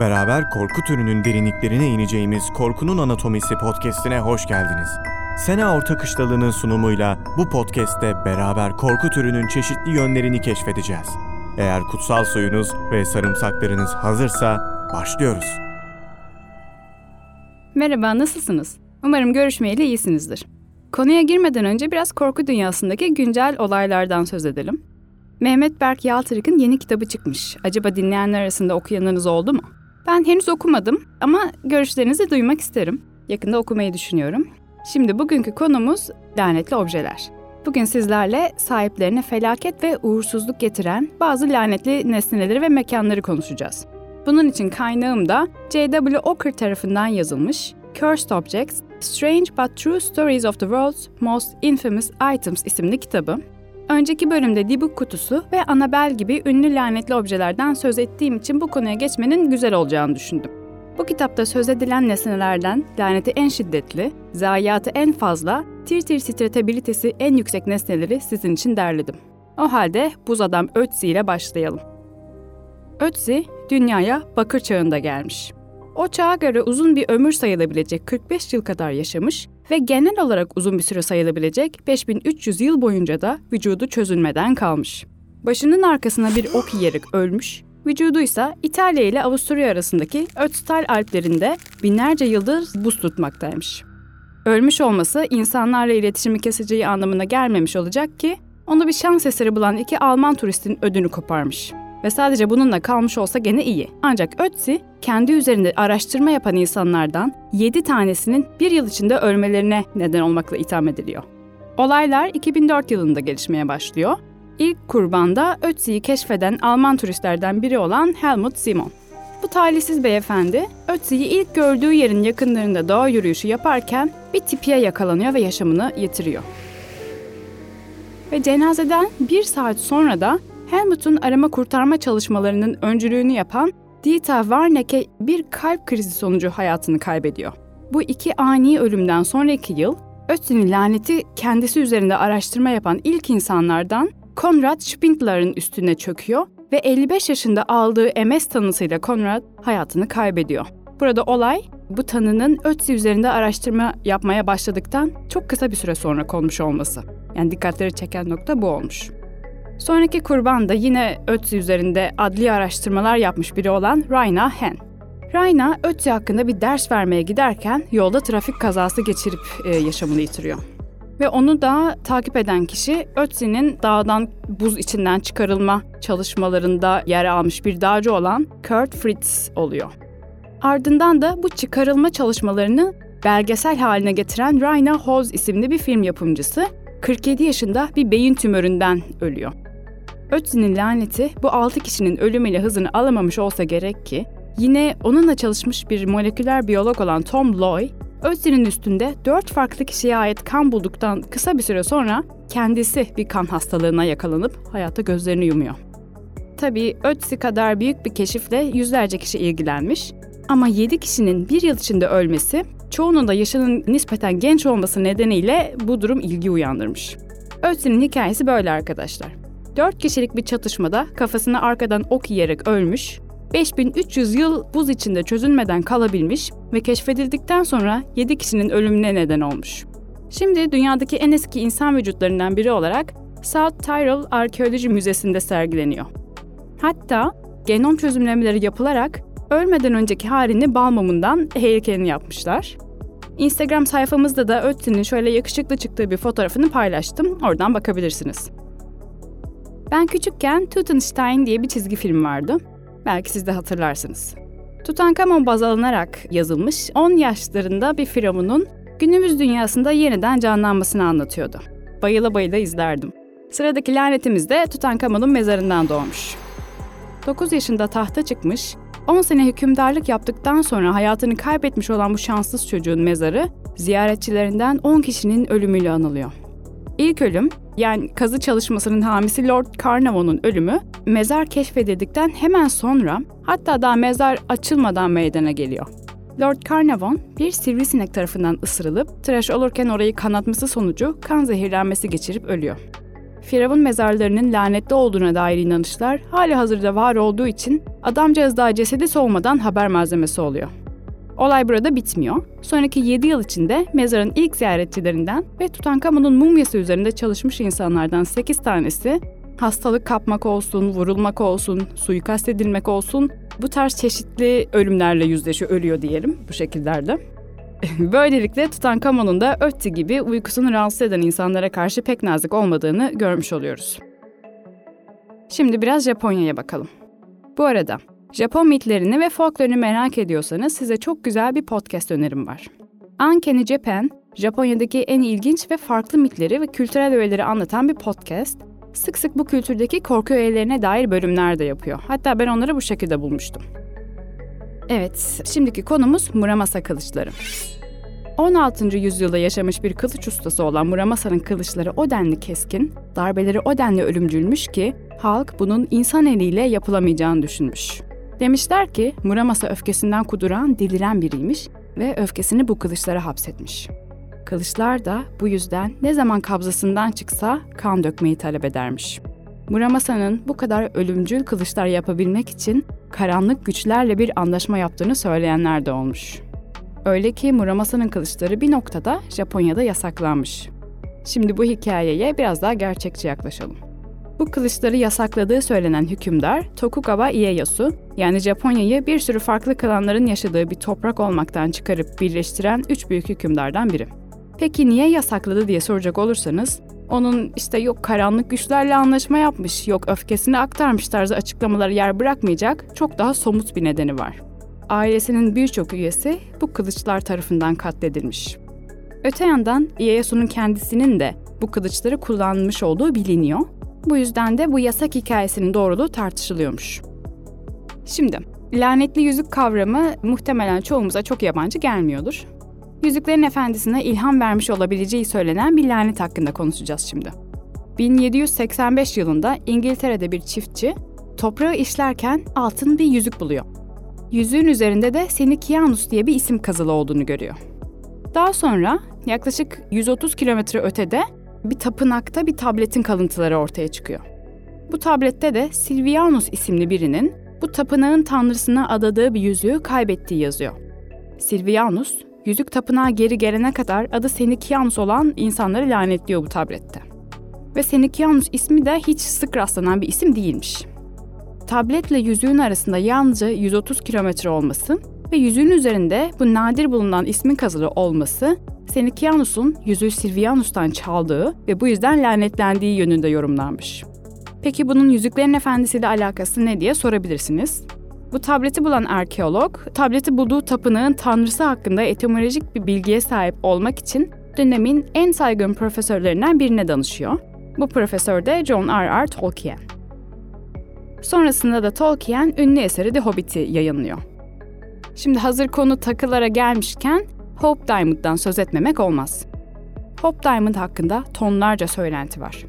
Beraber korku türünün derinliklerine ineceğimiz Korkunun Anatomisi podcast'ine hoş geldiniz. Sena Orta Kışlalı'nın sunumuyla bu podcast'te beraber korku türünün çeşitli yönlerini keşfedeceğiz. Eğer kutsal suyunuz ve sarımsaklarınız hazırsa başlıyoruz. Merhaba, nasılsınız? Umarım görüşmeyeli iyisinizdir. Konuya girmeden önce biraz korku dünyasındaki güncel olaylardan söz edelim. Mehmet Berk Yaltırık'ın yeni kitabı çıkmış. Acaba dinleyenler arasında okuyanınız oldu mu? Ben henüz okumadım ama görüşlerinizi duymak isterim. Yakında okumayı düşünüyorum. Şimdi bugünkü konumuz lanetli objeler. Bugün sizlerle sahiplerine felaket ve uğursuzluk getiren bazı lanetli nesneleri ve mekanları konuşacağız. Bunun için kaynağım da J.W. Ocker tarafından yazılmış Cursed Objects, Strange but True Stories of the World's Most Infamous Items isimli kitabı. Önceki bölümde Dibuk kutusu ve Annabelle gibi ünlü lanetli objelerden söz ettiğim için bu konuya geçmenin güzel olacağını düşündüm. Bu kitapta söz edilen nesnelerden laneti en şiddetli, zayiatı en fazla, tir tir titretebilitesi en yüksek nesneleri sizin için derledim. O halde buz adam Ötzi ile başlayalım. Ötzi, dünyaya bakır çağında gelmiş. O çağa göre uzun bir ömür sayılabilecek 45 yıl kadar yaşamış ve genel olarak uzun bir süre sayılabilecek 5300 yıl boyunca da vücudu çözülmeden kalmış. Başının arkasına bir ok yiyerek ölmüş, vücudu ise İtalya ile Avusturya arasındaki Ötztal Alplerinde binlerce yıldır buz tutmaktaymış. Ölmüş olması insanlarla iletişimi keseceği anlamına gelmemiş olacak ki onu bir şans eseri bulan iki Alman turistin ödünü koparmış. Ve sadece bununla kalmış olsa gene iyi. Ancak Ötzi, kendi üzerinde araştırma yapan insanlardan 7 tanesinin bir yıl içinde ölmelerine neden olmakla itham ediliyor. Olaylar 2004 yılında gelişmeye başlıyor. İlk kurban da Ötzi'yi keşfeden Alman turistlerden biri olan Helmut Simon. Bu talihsiz beyefendi, Ötzi'yi ilk gördüğü yerin yakınlarında doğa yürüyüşü yaparken bir tipiye yakalanıyor ve yaşamını yitiriyor. Ve cenazeden bir saat sonra da Helmut'un arama kurtarma çalışmalarının öncülüğünü yapan Dieter Warnecke bir kalp krizi sonucu hayatını kaybediyor. Bu iki ani ölümden sonraki yıl, Ötzi'nin laneti kendisi üzerinde araştırma yapan ilk insanlardan Konrad Spindler'ın üstüne çöküyor ve 55 yaşında aldığı MS tanısıyla Konrad hayatını kaybediyor. Burada olay bu tanının Ötzi üzerinde araştırma yapmaya başladıktan çok kısa bir süre sonra konmuş olması. Yani dikkatleri çeken nokta bu olmuş. Sonraki kurban da yine Ötzi üzerinde adli araştırmalar yapmış biri olan Raina Hen. Raina, Ötzi hakkında bir ders vermeye giderken yolda trafik kazası geçirip e, yaşamını yitiriyor. Ve onu da takip eden kişi Ötzi'nin dağdan buz içinden çıkarılma çalışmalarında yer almış bir dağcı olan Kurt Fritz oluyor. Ardından da bu çıkarılma çalışmalarını belgesel haline getiren Raina Hoz isimli bir film yapımcısı 47 yaşında bir beyin tümöründen ölüyor. Ötzi'nin laneti bu 6 kişinin ölümüyle hızını alamamış olsa gerek ki yine onunla çalışmış bir moleküler biyolog olan Tom Loy, Ötzi'nin üstünde 4 farklı kişiye ait kan bulduktan kısa bir süre sonra kendisi bir kan hastalığına yakalanıp hayata gözlerini yumuyor. Tabii Ötzi kadar büyük bir keşifle yüzlerce kişi ilgilenmiş ama 7 kişinin bir yıl içinde ölmesi, çoğunun da yaşının nispeten genç olması nedeniyle bu durum ilgi uyandırmış. Ötzi'nin hikayesi böyle arkadaşlar. 4 kişilik bir çatışmada kafasına arkadan ok yiyerek ölmüş, 5300 yıl buz içinde çözülmeden kalabilmiş ve keşfedildikten sonra 7 kişinin ölümüne neden olmuş. Şimdi dünyadaki en eski insan vücutlarından biri olarak South Tyrol Arkeoloji Müzesi'nde sergileniyor. Hatta genom çözümlemeleri yapılarak ölmeden önceki halini bal mumundan heykelini yapmışlar. Instagram sayfamızda da Ötzi'nin şöyle yakışıklı çıktığı bir fotoğrafını paylaştım. Oradan bakabilirsiniz. Ben küçükken Tutenstein diye bir çizgi film vardı. Belki siz de hatırlarsınız. Tutankamon baz alınarak yazılmış 10 yaşlarında bir firavunun günümüz dünyasında yeniden canlanmasını anlatıyordu. Bayıla bayıla izlerdim. Sıradaki lanetimiz de Tutankamon'un mezarından doğmuş. 9 yaşında tahta çıkmış, 10 sene hükümdarlık yaptıktan sonra hayatını kaybetmiş olan bu şanssız çocuğun mezarı ziyaretçilerinden 10 kişinin ölümüyle anılıyor. İlk ölüm, yani kazı çalışmasının hamisi Lord Carnarvon'un ölümü, mezar keşfedildikten hemen sonra, hatta daha mezar açılmadan meydana geliyor. Lord Carnarvon bir sivrisinek tarafından ısırılıp tıraş olurken orayı kanatması sonucu kan zehirlenmesi geçirip ölüyor. Firavun mezarlarının lanetli olduğuna dair inanışlar hali hazırda var olduğu için adamcağız daha cesedi soğumadan haber malzemesi oluyor. Olay burada bitmiyor. Sonraki 7 yıl içinde mezarın ilk ziyaretçilerinden ve Tutankamon'un mumyası üzerinde çalışmış insanlardan 8 tanesi hastalık kapmak olsun, vurulmak olsun, suikast edilmek olsun bu tarz çeşitli ölümlerle yüzleşiyor, ölüyor diyelim bu şekillerde. Böylelikle Tutankamon'un da Ötti gibi uykusunu rahatsız eden insanlara karşı pek nazik olmadığını görmüş oluyoruz. Şimdi biraz Japonya'ya bakalım. Bu arada Japon mitlerini ve folklorunu merak ediyorsanız size çok güzel bir podcast önerim var. Uncanny Japan, Japonya'daki en ilginç ve farklı mitleri ve kültürel öğeleri anlatan bir podcast. Sık sık bu kültürdeki korku öğelerine dair bölümler de yapıyor. Hatta ben onları bu şekilde bulmuştum. Evet, şimdiki konumuz Muramasa kılıçları. 16. yüzyılda yaşamış bir kılıç ustası olan Muramasa'nın kılıçları o denli keskin, darbeleri o denli ölümcülmüş ki halk bunun insan eliyle yapılamayacağını düşünmüş. Demişler ki Muramasa öfkesinden kuduran, deliren biriymiş ve öfkesini bu kılıçlara hapsetmiş. Kılıçlar da bu yüzden ne zaman kabzasından çıksa kan dökmeyi talep edermiş. Muramasa'nın bu kadar ölümcül kılıçlar yapabilmek için karanlık güçlerle bir anlaşma yaptığını söyleyenler de olmuş. Öyle ki Muramasa'nın kılıçları bir noktada Japonya'da yasaklanmış. Şimdi bu hikayeye biraz daha gerçekçi yaklaşalım. Bu kılıçları yasakladığı söylenen hükümdar Tokugawa Ieyasu, yani Japonya'yı bir sürü farklı klanların yaşadığı bir toprak olmaktan çıkarıp birleştiren üç büyük hükümdardan biri. Peki niye yasakladı diye soracak olursanız, onun işte yok karanlık güçlerle anlaşma yapmış, yok öfkesini aktarmış tarzı açıklamaları yer bırakmayacak çok daha somut bir nedeni var. Ailesinin birçok üyesi bu kılıçlar tarafından katledilmiş. Öte yandan Ieyasu'nun kendisinin de bu kılıçları kullanmış olduğu biliniyor. Bu yüzden de bu yasak hikayesinin doğruluğu tartışılıyormuş. Şimdi, lanetli yüzük kavramı muhtemelen çoğumuza çok yabancı gelmiyordur. Yüzüklerin Efendisi'ne ilham vermiş olabileceği söylenen bir lanet hakkında konuşacağız şimdi. 1785 yılında İngiltere'de bir çiftçi toprağı işlerken altın bir yüzük buluyor. Yüzüğün üzerinde de Senikianus diye bir isim kazılı olduğunu görüyor. Daha sonra yaklaşık 130 kilometre ötede bir tapınakta bir tabletin kalıntıları ortaya çıkıyor. Bu tablette de Silvianus isimli birinin bu tapınağın tanrısına adadığı bir yüzüğü kaybettiği yazıyor. Silvianus, yüzük tapınağa geri gelene kadar adı Senikianus olan insanları lanetliyor bu tablette. Ve Senikianus ismi de hiç sık rastlanan bir isim değilmiş. Tabletle yüzüğün arasında yalnızca 130 kilometre olması ve yüzüğün üzerinde bu nadir bulunan ismin kazılı olması Senikianus'un yüzüğü Silvianus'tan çaldığı ve bu yüzden lanetlendiği yönünde yorumlanmış. Peki bunun Yüzüklerin Efendisi ile alakası ne diye sorabilirsiniz. Bu tableti bulan arkeolog, tableti bulduğu tapınağın tanrısı hakkında etimolojik bir bilgiye sahip olmak için dönemin en saygın profesörlerinden birine danışıyor. Bu profesör de John R. R. Tolkien. Sonrasında da Tolkien ünlü eseri The Hobbit'i yayınlıyor. Şimdi hazır konu takılara gelmişken Hope Diamond'dan söz etmemek olmaz. Hope Diamond hakkında tonlarca söylenti var.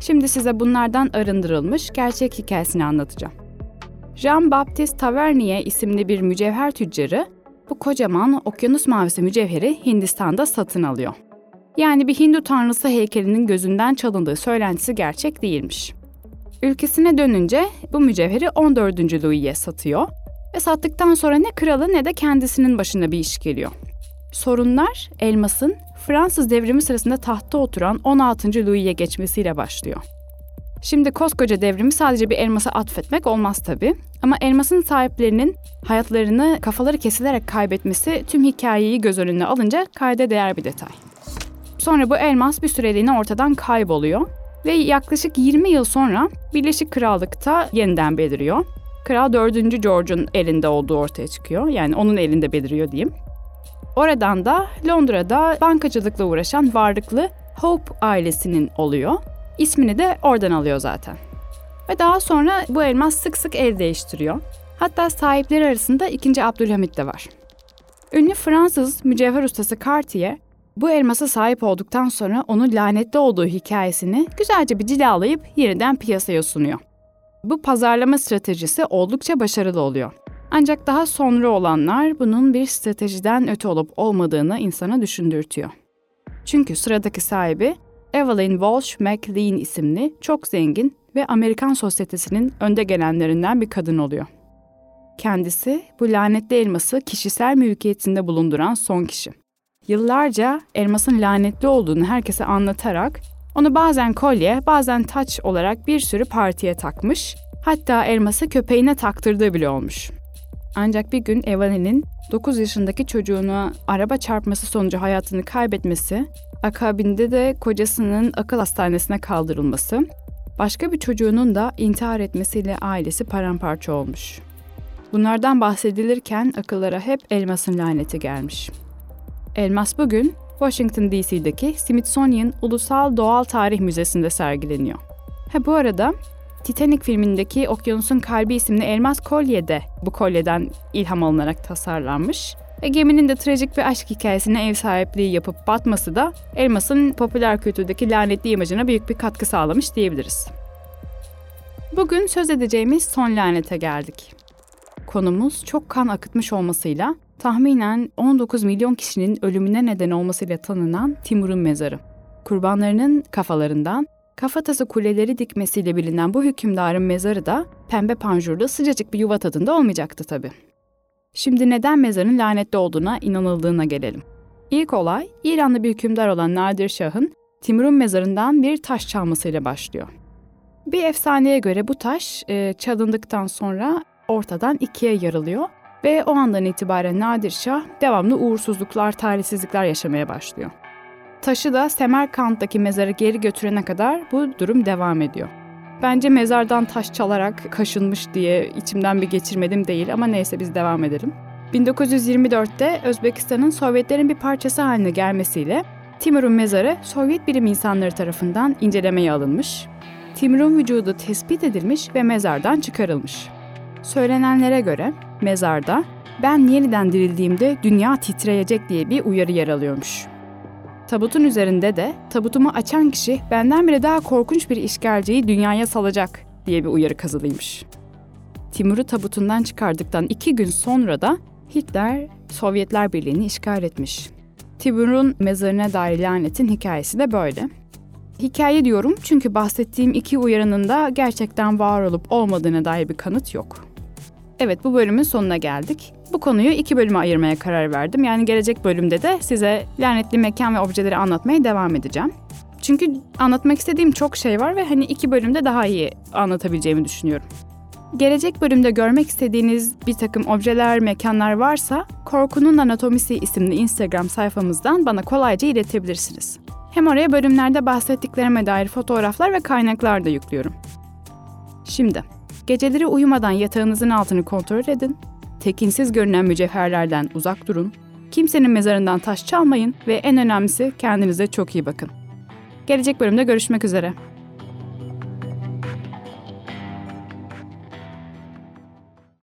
Şimdi size bunlardan arındırılmış gerçek hikayesini anlatacağım. Jean-Baptiste Tavernier isimli bir mücevher tüccarı bu kocaman okyanus mavisi mücevheri Hindistan'da satın alıyor. Yani bir Hindu tanrısı heykelinin gözünden çalındığı söylentisi gerçek değilmiş. Ülkesine dönünce bu mücevheri 14. Louis'ye satıyor ve sattıktan sonra ne kralı ne de kendisinin başına bir iş geliyor. Sorunlar elmasın Fransız devrimi sırasında tahtta oturan 16. Louis'ye geçmesiyle başlıyor. Şimdi koskoca devrimi sadece bir elmasa atfetmek olmaz tabi. Ama elmasın sahiplerinin hayatlarını kafaları kesilerek kaybetmesi tüm hikayeyi göz önüne alınca kayda değer bir detay. Sonra bu elmas bir süreliğine ortadan kayboluyor ve yaklaşık 20 yıl sonra Birleşik Krallık'ta yeniden beliriyor. Kral 4. George'un elinde olduğu ortaya çıkıyor. Yani onun elinde beliriyor diyeyim. Oradan da Londra'da bankacılıkla uğraşan varlıklı Hope ailesinin oluyor. İsmini de oradan alıyor zaten. Ve daha sonra bu elmas sık sık el değiştiriyor. Hatta sahipleri arasında 2. Abdülhamit de var. Ünlü Fransız mücevher ustası Cartier, bu elmasa sahip olduktan sonra onun lanetli olduğu hikayesini güzelce bir cilalayıp yeniden piyasaya sunuyor. Bu pazarlama stratejisi oldukça başarılı oluyor. Ancak daha sonra olanlar bunun bir stratejiden öte olup olmadığını insana düşündürtüyor. Çünkü sıradaki sahibi Evelyn Walsh McLean isimli çok zengin ve Amerikan sosyetesinin önde gelenlerinden bir kadın oluyor. Kendisi bu lanetli elması kişisel mülkiyetinde bulunduran son kişi. Yıllarca elmasın lanetli olduğunu herkese anlatarak onu bazen kolye, bazen taç olarak bir sürü partiye takmış, hatta elması köpeğine taktırdığı bile olmuş. Ancak bir gün Evelyn'in 9 yaşındaki çocuğuna araba çarpması sonucu hayatını kaybetmesi, akabinde de kocasının akıl hastanesine kaldırılması, başka bir çocuğunun da intihar etmesiyle ailesi paramparça olmuş. Bunlardan bahsedilirken akıllara hep elmasın laneti gelmiş. Elmas bugün Washington DC'deki Smithsonian Ulusal Doğal Tarih Müzesi'nde sergileniyor. Ha bu arada Titanic filmindeki Okyanusun Kalbi isimli elmas kolye de bu kolyeden ilham alınarak tasarlanmış. Ve geminin de trajik bir aşk hikayesine ev sahipliği yapıp batması da elmasın popüler kültürdeki lanetli imajına büyük bir katkı sağlamış diyebiliriz. Bugün söz edeceğimiz son lanete geldik. Konumuz çok kan akıtmış olmasıyla tahminen 19 milyon kişinin ölümüne neden olmasıyla tanınan Timur'un mezarı. Kurbanlarının kafalarından kafatası kuleleri dikmesiyle bilinen bu hükümdarın mezarı da pembe panjurlu sıcacık bir yuva tadında olmayacaktı tabii. Şimdi neden mezarın lanetli olduğuna inanıldığına gelelim. İlk olay İranlı bir hükümdar olan Nadir Şah'ın Timur'un mezarından bir taş çalmasıyla başlıyor. Bir efsaneye göre bu taş e, çalındıktan sonra ortadan ikiye yarılıyor ve o andan itibaren Nadir Şah devamlı uğursuzluklar, talihsizlikler yaşamaya başlıyor. Taşı da Semerkant'taki mezarı geri götürene kadar bu durum devam ediyor. Bence mezardan taş çalarak kaşınmış diye içimden bir geçirmedim değil ama neyse biz devam edelim. 1924'te Özbekistan'ın Sovyetlerin bir parçası haline gelmesiyle Timur'un mezarı Sovyet bilim insanları tarafından incelemeye alınmış. Timur'un vücudu tespit edilmiş ve mezardan çıkarılmış. Söylenenlere göre mezarda ben yeniden dirildiğimde dünya titreyecek diye bir uyarı yer alıyormuş. Tabutun üzerinde de tabutumu açan kişi benden bile daha korkunç bir işgalciyi dünyaya salacak diye bir uyarı kazılıymış. Timur'u tabutundan çıkardıktan iki gün sonra da Hitler Sovyetler Birliği'ni işgal etmiş. Timur'un mezarına dair lanetin hikayesi de böyle. Hikaye diyorum çünkü bahsettiğim iki uyarının da gerçekten var olup olmadığına dair bir kanıt yok. Evet bu bölümün sonuna geldik. Bu konuyu iki bölüme ayırmaya karar verdim. Yani gelecek bölümde de size lanetli mekan ve objeleri anlatmaya devam edeceğim. Çünkü anlatmak istediğim çok şey var ve hani iki bölümde daha iyi anlatabileceğimi düşünüyorum. Gelecek bölümde görmek istediğiniz bir takım objeler, mekanlar varsa Korkunun Anatomisi isimli Instagram sayfamızdan bana kolayca iletebilirsiniz. Hem oraya bölümlerde bahsettiklerime dair fotoğraflar ve kaynaklar da yüklüyorum. Şimdi, geceleri uyumadan yatağınızın altını kontrol edin, tekinsiz görünen mücevherlerden uzak durun, kimsenin mezarından taş çalmayın ve en önemlisi kendinize çok iyi bakın. Gelecek bölümde görüşmek üzere.